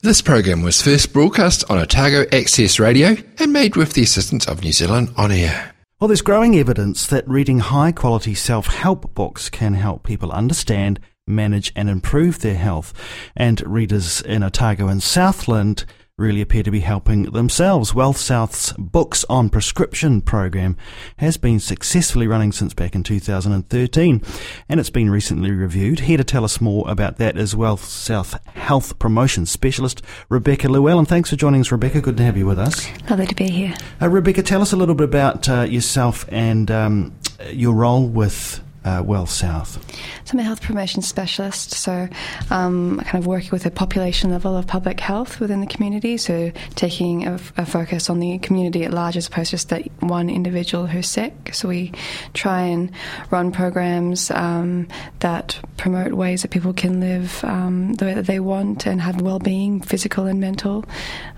This program was first broadcast on Otago Access Radio and made with the assistance of New Zealand On Air. Well, there's growing evidence that reading high quality self help books can help people understand, manage, and improve their health. And readers in Otago and Southland really appear to be helping themselves. Well South's Books on Prescription program has been successfully running since back in 2013 and it's been recently reviewed. Here to tell us more about that is Well South Health Promotion Specialist Rebecca Llewellyn. Thanks for joining us, Rebecca. Good to have you with us. Lovely to be here. Uh, Rebecca, tell us a little bit about uh, yourself and um, your role with uh, Well South? So I'm a health promotion specialist, so um, kind of working with a population level of public health within the community, so taking a, a, focus on the community at large as opposed to just that one individual who's sick. So we try and run programs um, that promote ways that people can live um, the way that they want and have well-being, physical and mental,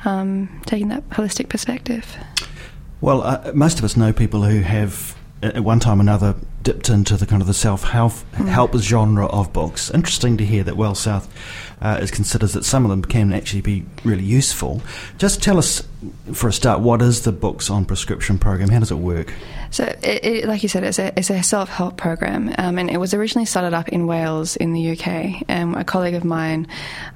um, taking that holistic perspective. Well, uh, most of us know people who have at one time or another dipped into the kind of the self help mm. genre of books. Interesting to hear that Well South uh, is considers that some of them can actually be really useful. Just tell us, for a start, what is the Books on Prescription program? How does it work? So, it, it, like you said, it's a, it's a self help program, um, and it was originally started up in Wales in the UK. And a colleague of mine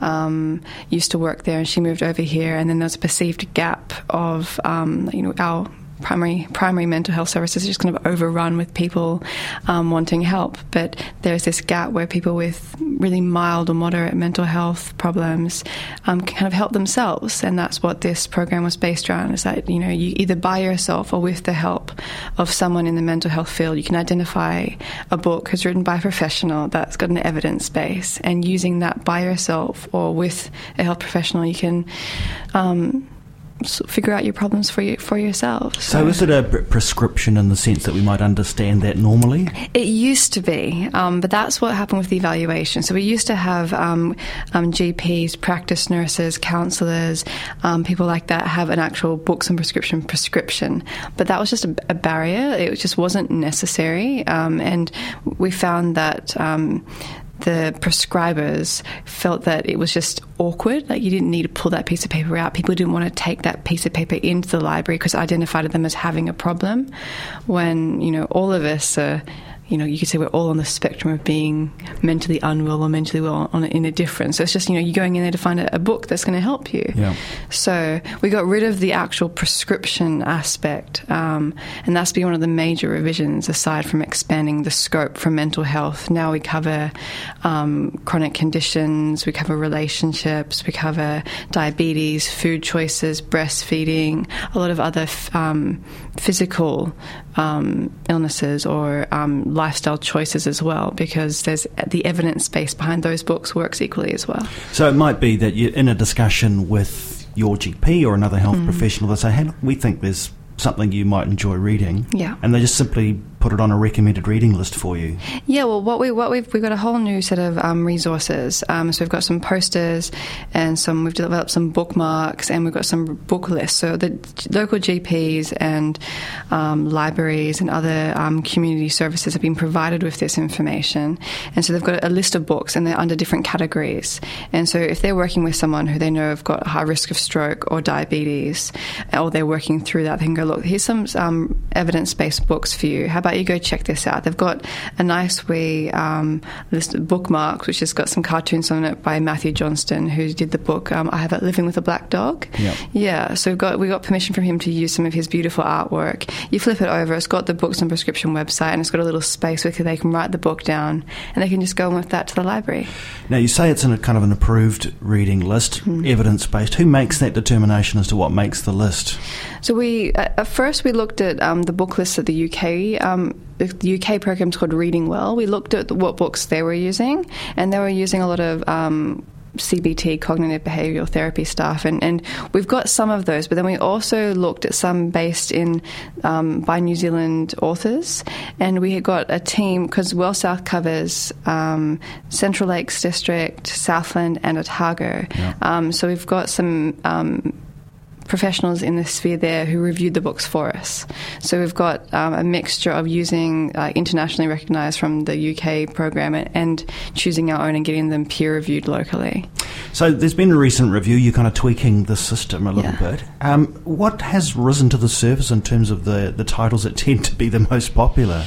um, used to work there, and she moved over here. And then there was a perceived gap of, um, you know, our primary primary mental health services are just kind of overrun with people um, wanting help. But there's this gap where people with really mild or moderate mental health problems um, can kind of help themselves, and that's what this program was based around. Is that you know you either by yourself or with the help of someone in the mental health field, you can identify a book that's written by a professional that's got an evidence base, and using that by yourself or with a health professional, you can um, figure out your problems for you for yourself. So, so is it a prescription in the sense that we might understand that normally? It used to be, um, but that's what happened with the evaluation. So we used to have um, um, GPs, practice nurses, counsellors, um, people like that have an actual books and prescription prescription, but that was just a, a barrier. It just wasn't necessary, um, and we found that um, the prescribers felt that it was just awkward. Like you didn't need to pull that piece of paper out. People didn't want to take that piece of paper into the library because identified them as having a problem. When you know all of us are you know, you could say we're all on the spectrum of being mentally unwell or mentally well on, in a difference. So it's just, you know, you're going in there to find a, a book that's going to help you. Yeah. So we got rid of the actual prescription aspect, um, and that's been one of the major revisions aside from expanding the scope for mental health. Now we cover um, chronic conditions, we cover relationships, we cover diabetes, food choices, breastfeeding, a lot of other um, physical um, illnesses or um, lifestyle choices as well, because there's the evidence base behind those books works equally as well. So it might be that you're in a discussion with your GP or another health mm. professional, they say, "Hey, we think there's something you might enjoy reading," yeah, and they just simply put it on a recommended reading list for you? Yeah, well, what we what we've we've got a whole new set of um, resources. Um, so we've got some posters and some we've developed some bookmarks and we've got some book lists. So the local GPs and um, libraries and other um, community services have been provided with this information, and so they've got a list of books and they're under different categories. And so if they're working with someone who they know have got a high risk of stroke or diabetes, or they're working through that, they can go look. Here's some um, evidence based books for you. How about you go check this out. They've got a nice wee um, list of bookmarks, which has got some cartoons on it by Matthew Johnstone, who did the book um, "I Have a Living with a Black Dog." Yep. Yeah, so we got we got permission from him to use some of his beautiful artwork. You flip it over, it's got the books and prescription website, and it's got a little space where they can write the book down, and they can just go with that to the library. Now, you say it's in a kind of an approved reading list, mm. evidence based. Who makes that determination as to what makes the list? So we at first we looked at um, the book list that the UK the UK program's called Reading Well. We looked at what books they were using, and they were using a lot of um, CBT, cognitive behavioral therapy stuff, and, and we've got some of those. But then we also looked at some based in um, by New Zealand authors, and we had got a team because Well South covers um, Central Lakes District, Southland, and Otago. Yeah. Um, so we've got some um, professionals in the sphere there who reviewed the books for us. So we've got um, a mixture of using uh, internationally recognised from the UK program and, and, choosing our own and getting them peer reviewed locally. So there's been a recent review. You're kind of tweaking the system a little yeah. bit. Um, what has risen to the surface in terms of the the titles that tend to be the most popular?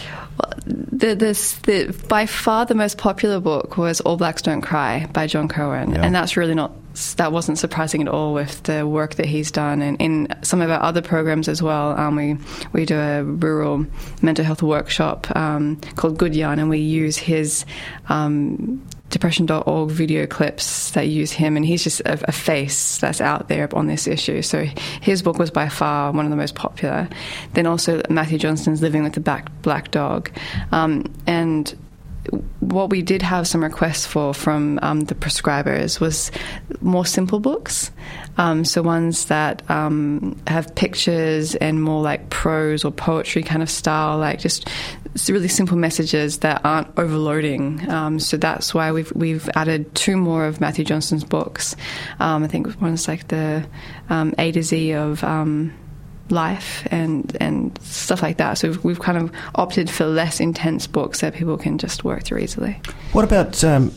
The, the, by far the most popular book was All Blacks Don't Cry by John Kirwan, yeah. and that's really not that wasn't surprising at all with the work that he's done, and in some of our other programs as well. Um, we we do a rural mental health workshop um, called Good Yarn, and we use his um, depression.org video clips that use him, and he's just a, a, face that's out there on this issue. So his book was by far one of the most popular. Then also Matthew Johnstone's Living with the Black, Black Dog. Um, and what we did have some requests for from um, the prescribers was more simple books. Um, so ones that um, have pictures and more like prose or poetry kind of style, like just really simple messages that aren't overloading. Um, so that's why we've we've added two more of Matthew Johnstone's books. Um, I think one's like the um, A to Z of life and and stuff like that. So we've, we've, kind of opted for less intense books that people can just work through easily. What about um,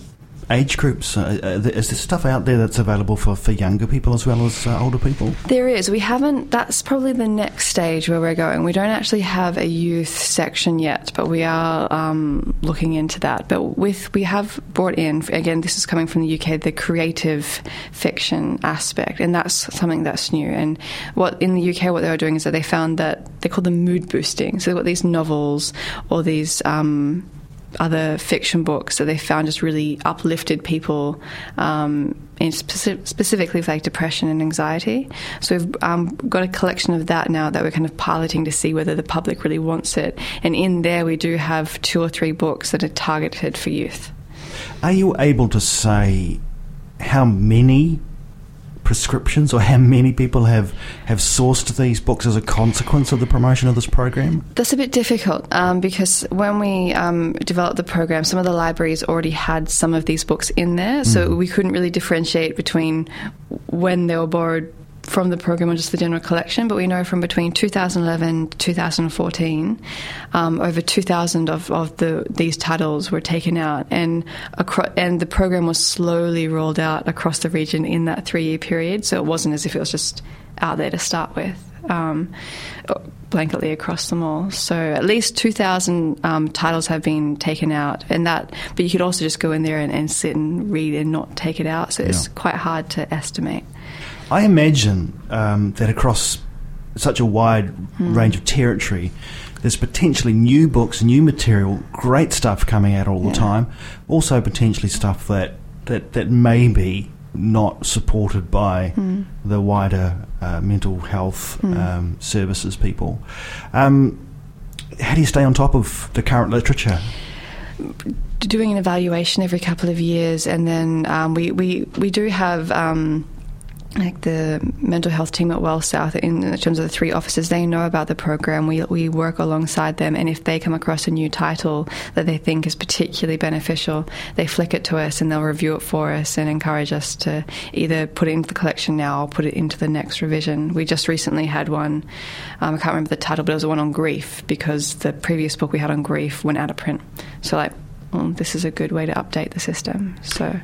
age groups? Uh, uh is there stuff out there that's available for, for younger people as well as uh, older people? There is. We haven't, that's probably the next stage where we're going. We don't actually have a youth section yet, but we are um, looking into that. But with, we have brought in, again, this is coming from the UK, the creative fiction aspect, and that's something that's new. And what in the UK, what they were doing is that they found that they call them mood boosting. So they've got these novels or these. Um, other fiction books that they found just really uplifted people, um, speci- specifically like depression and anxiety. So we've um, got a collection of that now that we're kind of piloting to see whether the public really wants it. And in there, we do have two or three books that are targeted for youth. Are you able to say how many prescriptions or how many people have, have sourced these books as a consequence of the promotion of this program? That's a bit difficult um, because when we um, developed the program, some of the libraries already had some of these books in there, so mm. we couldn't really differentiate between when they were borrowed from the program or just the general collection, but we know from between 2011 to 2014, um, over 2,000 of, of the, these titles were taken out, and acro- and the program was slowly rolled out across the region in that three year period. So it wasn't as if it was just out there to start with. Um, blanketly across them all. So at least 2,000 um, titles have been taken out, and that. But you could also just go in there and, and sit and read and not take it out. So it's yeah. quite hard to estimate. I imagine um, that across such a wide mm. range of territory, there's potentially new books, new material, great stuff coming out all the time. Also, potentially stuff that, that, that may be not supported by mm. the wider uh, mental health mm. um, services people. Um, how do you stay on top of the current literature? Doing an evaluation every couple of years, and then um, we, we, we do have um, like the mental health team at Well South, in, terms of the three offices, they know about the program. We we work alongside them, and if they come across a new title that they think is particularly beneficial, they flick it to us, and they'll review it for us and encourage us to either put it into the collection now or put it into the next revision. We just recently had one. Um, I can't remember the title, but it was the one on grief because the previous book we had on grief went out of print. So like, well, this is a good way to update the system. So.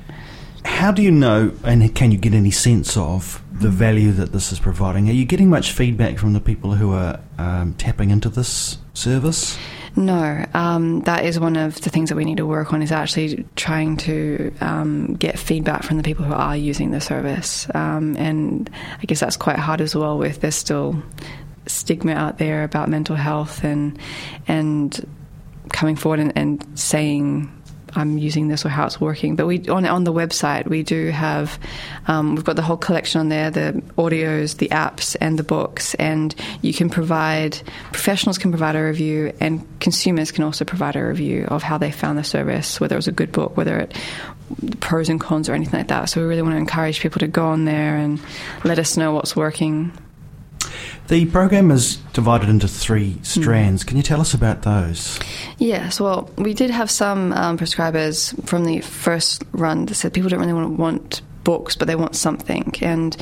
How do you know, and can you get any sense of the value that this is providing? Are you getting much feedback from the people who are um, tapping into this service? No, um, that is one of the things that we need to work on. Is actually trying to um, get feedback from the people who are using the service, um, and I guess that's quite hard as well. With there's still stigma out there about mental health and and coming forward and, and saying I'm using this or how it's working. But we on on the website we do have um, we've got the whole collection on there, the audios, the apps, and the books, and you can provide professionals can provide a review, and consumers can also provide a review of how they found the service, whether it was a good book, whether it pros and cons or anything like that. So we really want to encourage people to go on there and let us know what's working. The program is divided into three strands. Mm. Can you tell us about those? Yes, well, we did have some um, prescribers from the first run that said people don't really want, want books, but they want something. And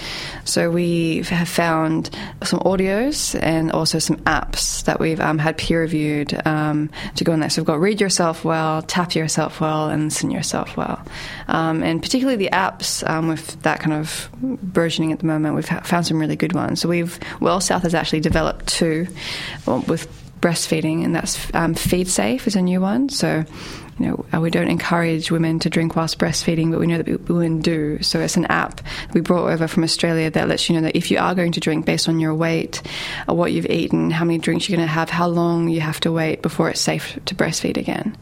so we have found some audios and also some apps that we've um, had peer reviewed um, to go on there. So we've got Read Yourself Well, Tap Yourself Well, and Listen Yourself Well. Um, and particularly the apps um, with that kind of burgeoning at the moment, we've found some really good ones. So we've, Well South has actually developed two well, with breastfeeding, and that's um, Feed Safe is a new one. So you know, we don't encourage women to drink whilst breastfeeding, but we know that women do. So it's an app we brought over from Australia that lets you know that if you are going to drink based on your weight, uh, what you've eaten, how many drinks you're going to have, how long you have to wait before it's safe to breastfeed again.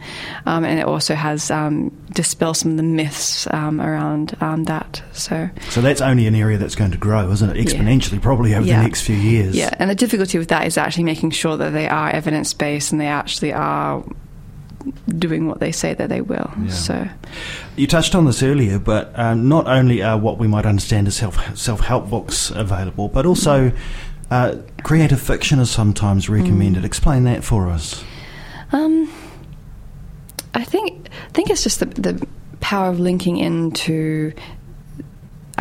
Um, and it also has um, dispel some of the myths um, around um, that. So, so that's only an area that's going to grow, isn't it? Exponentially, yeah. probably over yeah. the next few years. Yeah, and the difficulty with that is actually making sure that they are evidence based and they actually are doing what they say that they will. Yeah. So, you touched on this earlier, but uh, not only are what we might understand as self self help books available, but also uh, creative fiction is sometimes recommended. Mm. Explain that for us. Um, I think I think it's just the, the power of linking into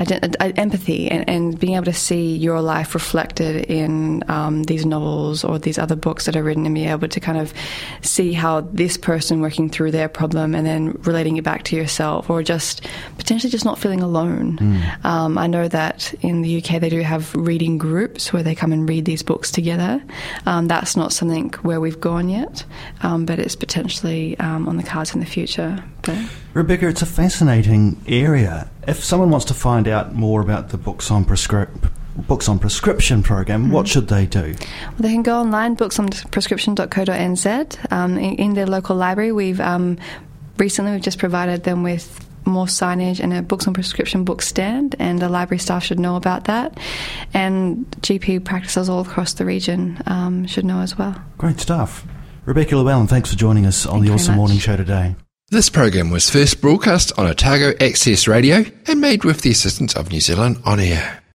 empathy and, and, being able to see your life reflected in um, these novels or these other books that are written and be able to kind of see how this person working through their problem and then relating it back to yourself or just potentially just not feeling alone. Mm. Um, I know that in the UK they do have reading groups where they come and read these books together. Um, that's not something where we've gone yet, um, but it's potentially um, on the cards in the future. But Rebecca, it's a fascinating area. If someone wants to find out more about the Books on Prescri- Books on Prescription program, mm-hmm. what should they do? Well, they can go online, booksonprescription.co.nz. Um, in, in, their local library, we've um, recently we've just provided them with more signage and a books on prescription book stand, and the library staff should know about that. And GP practices all across the region um, should know as well. Great stuff. Rebecca Llewellyn, thanks for joining us on Thank the Awesome Morning Show today. This program was first broadcast on Otago Access Radio and made with the assistance of New Zealand On Air.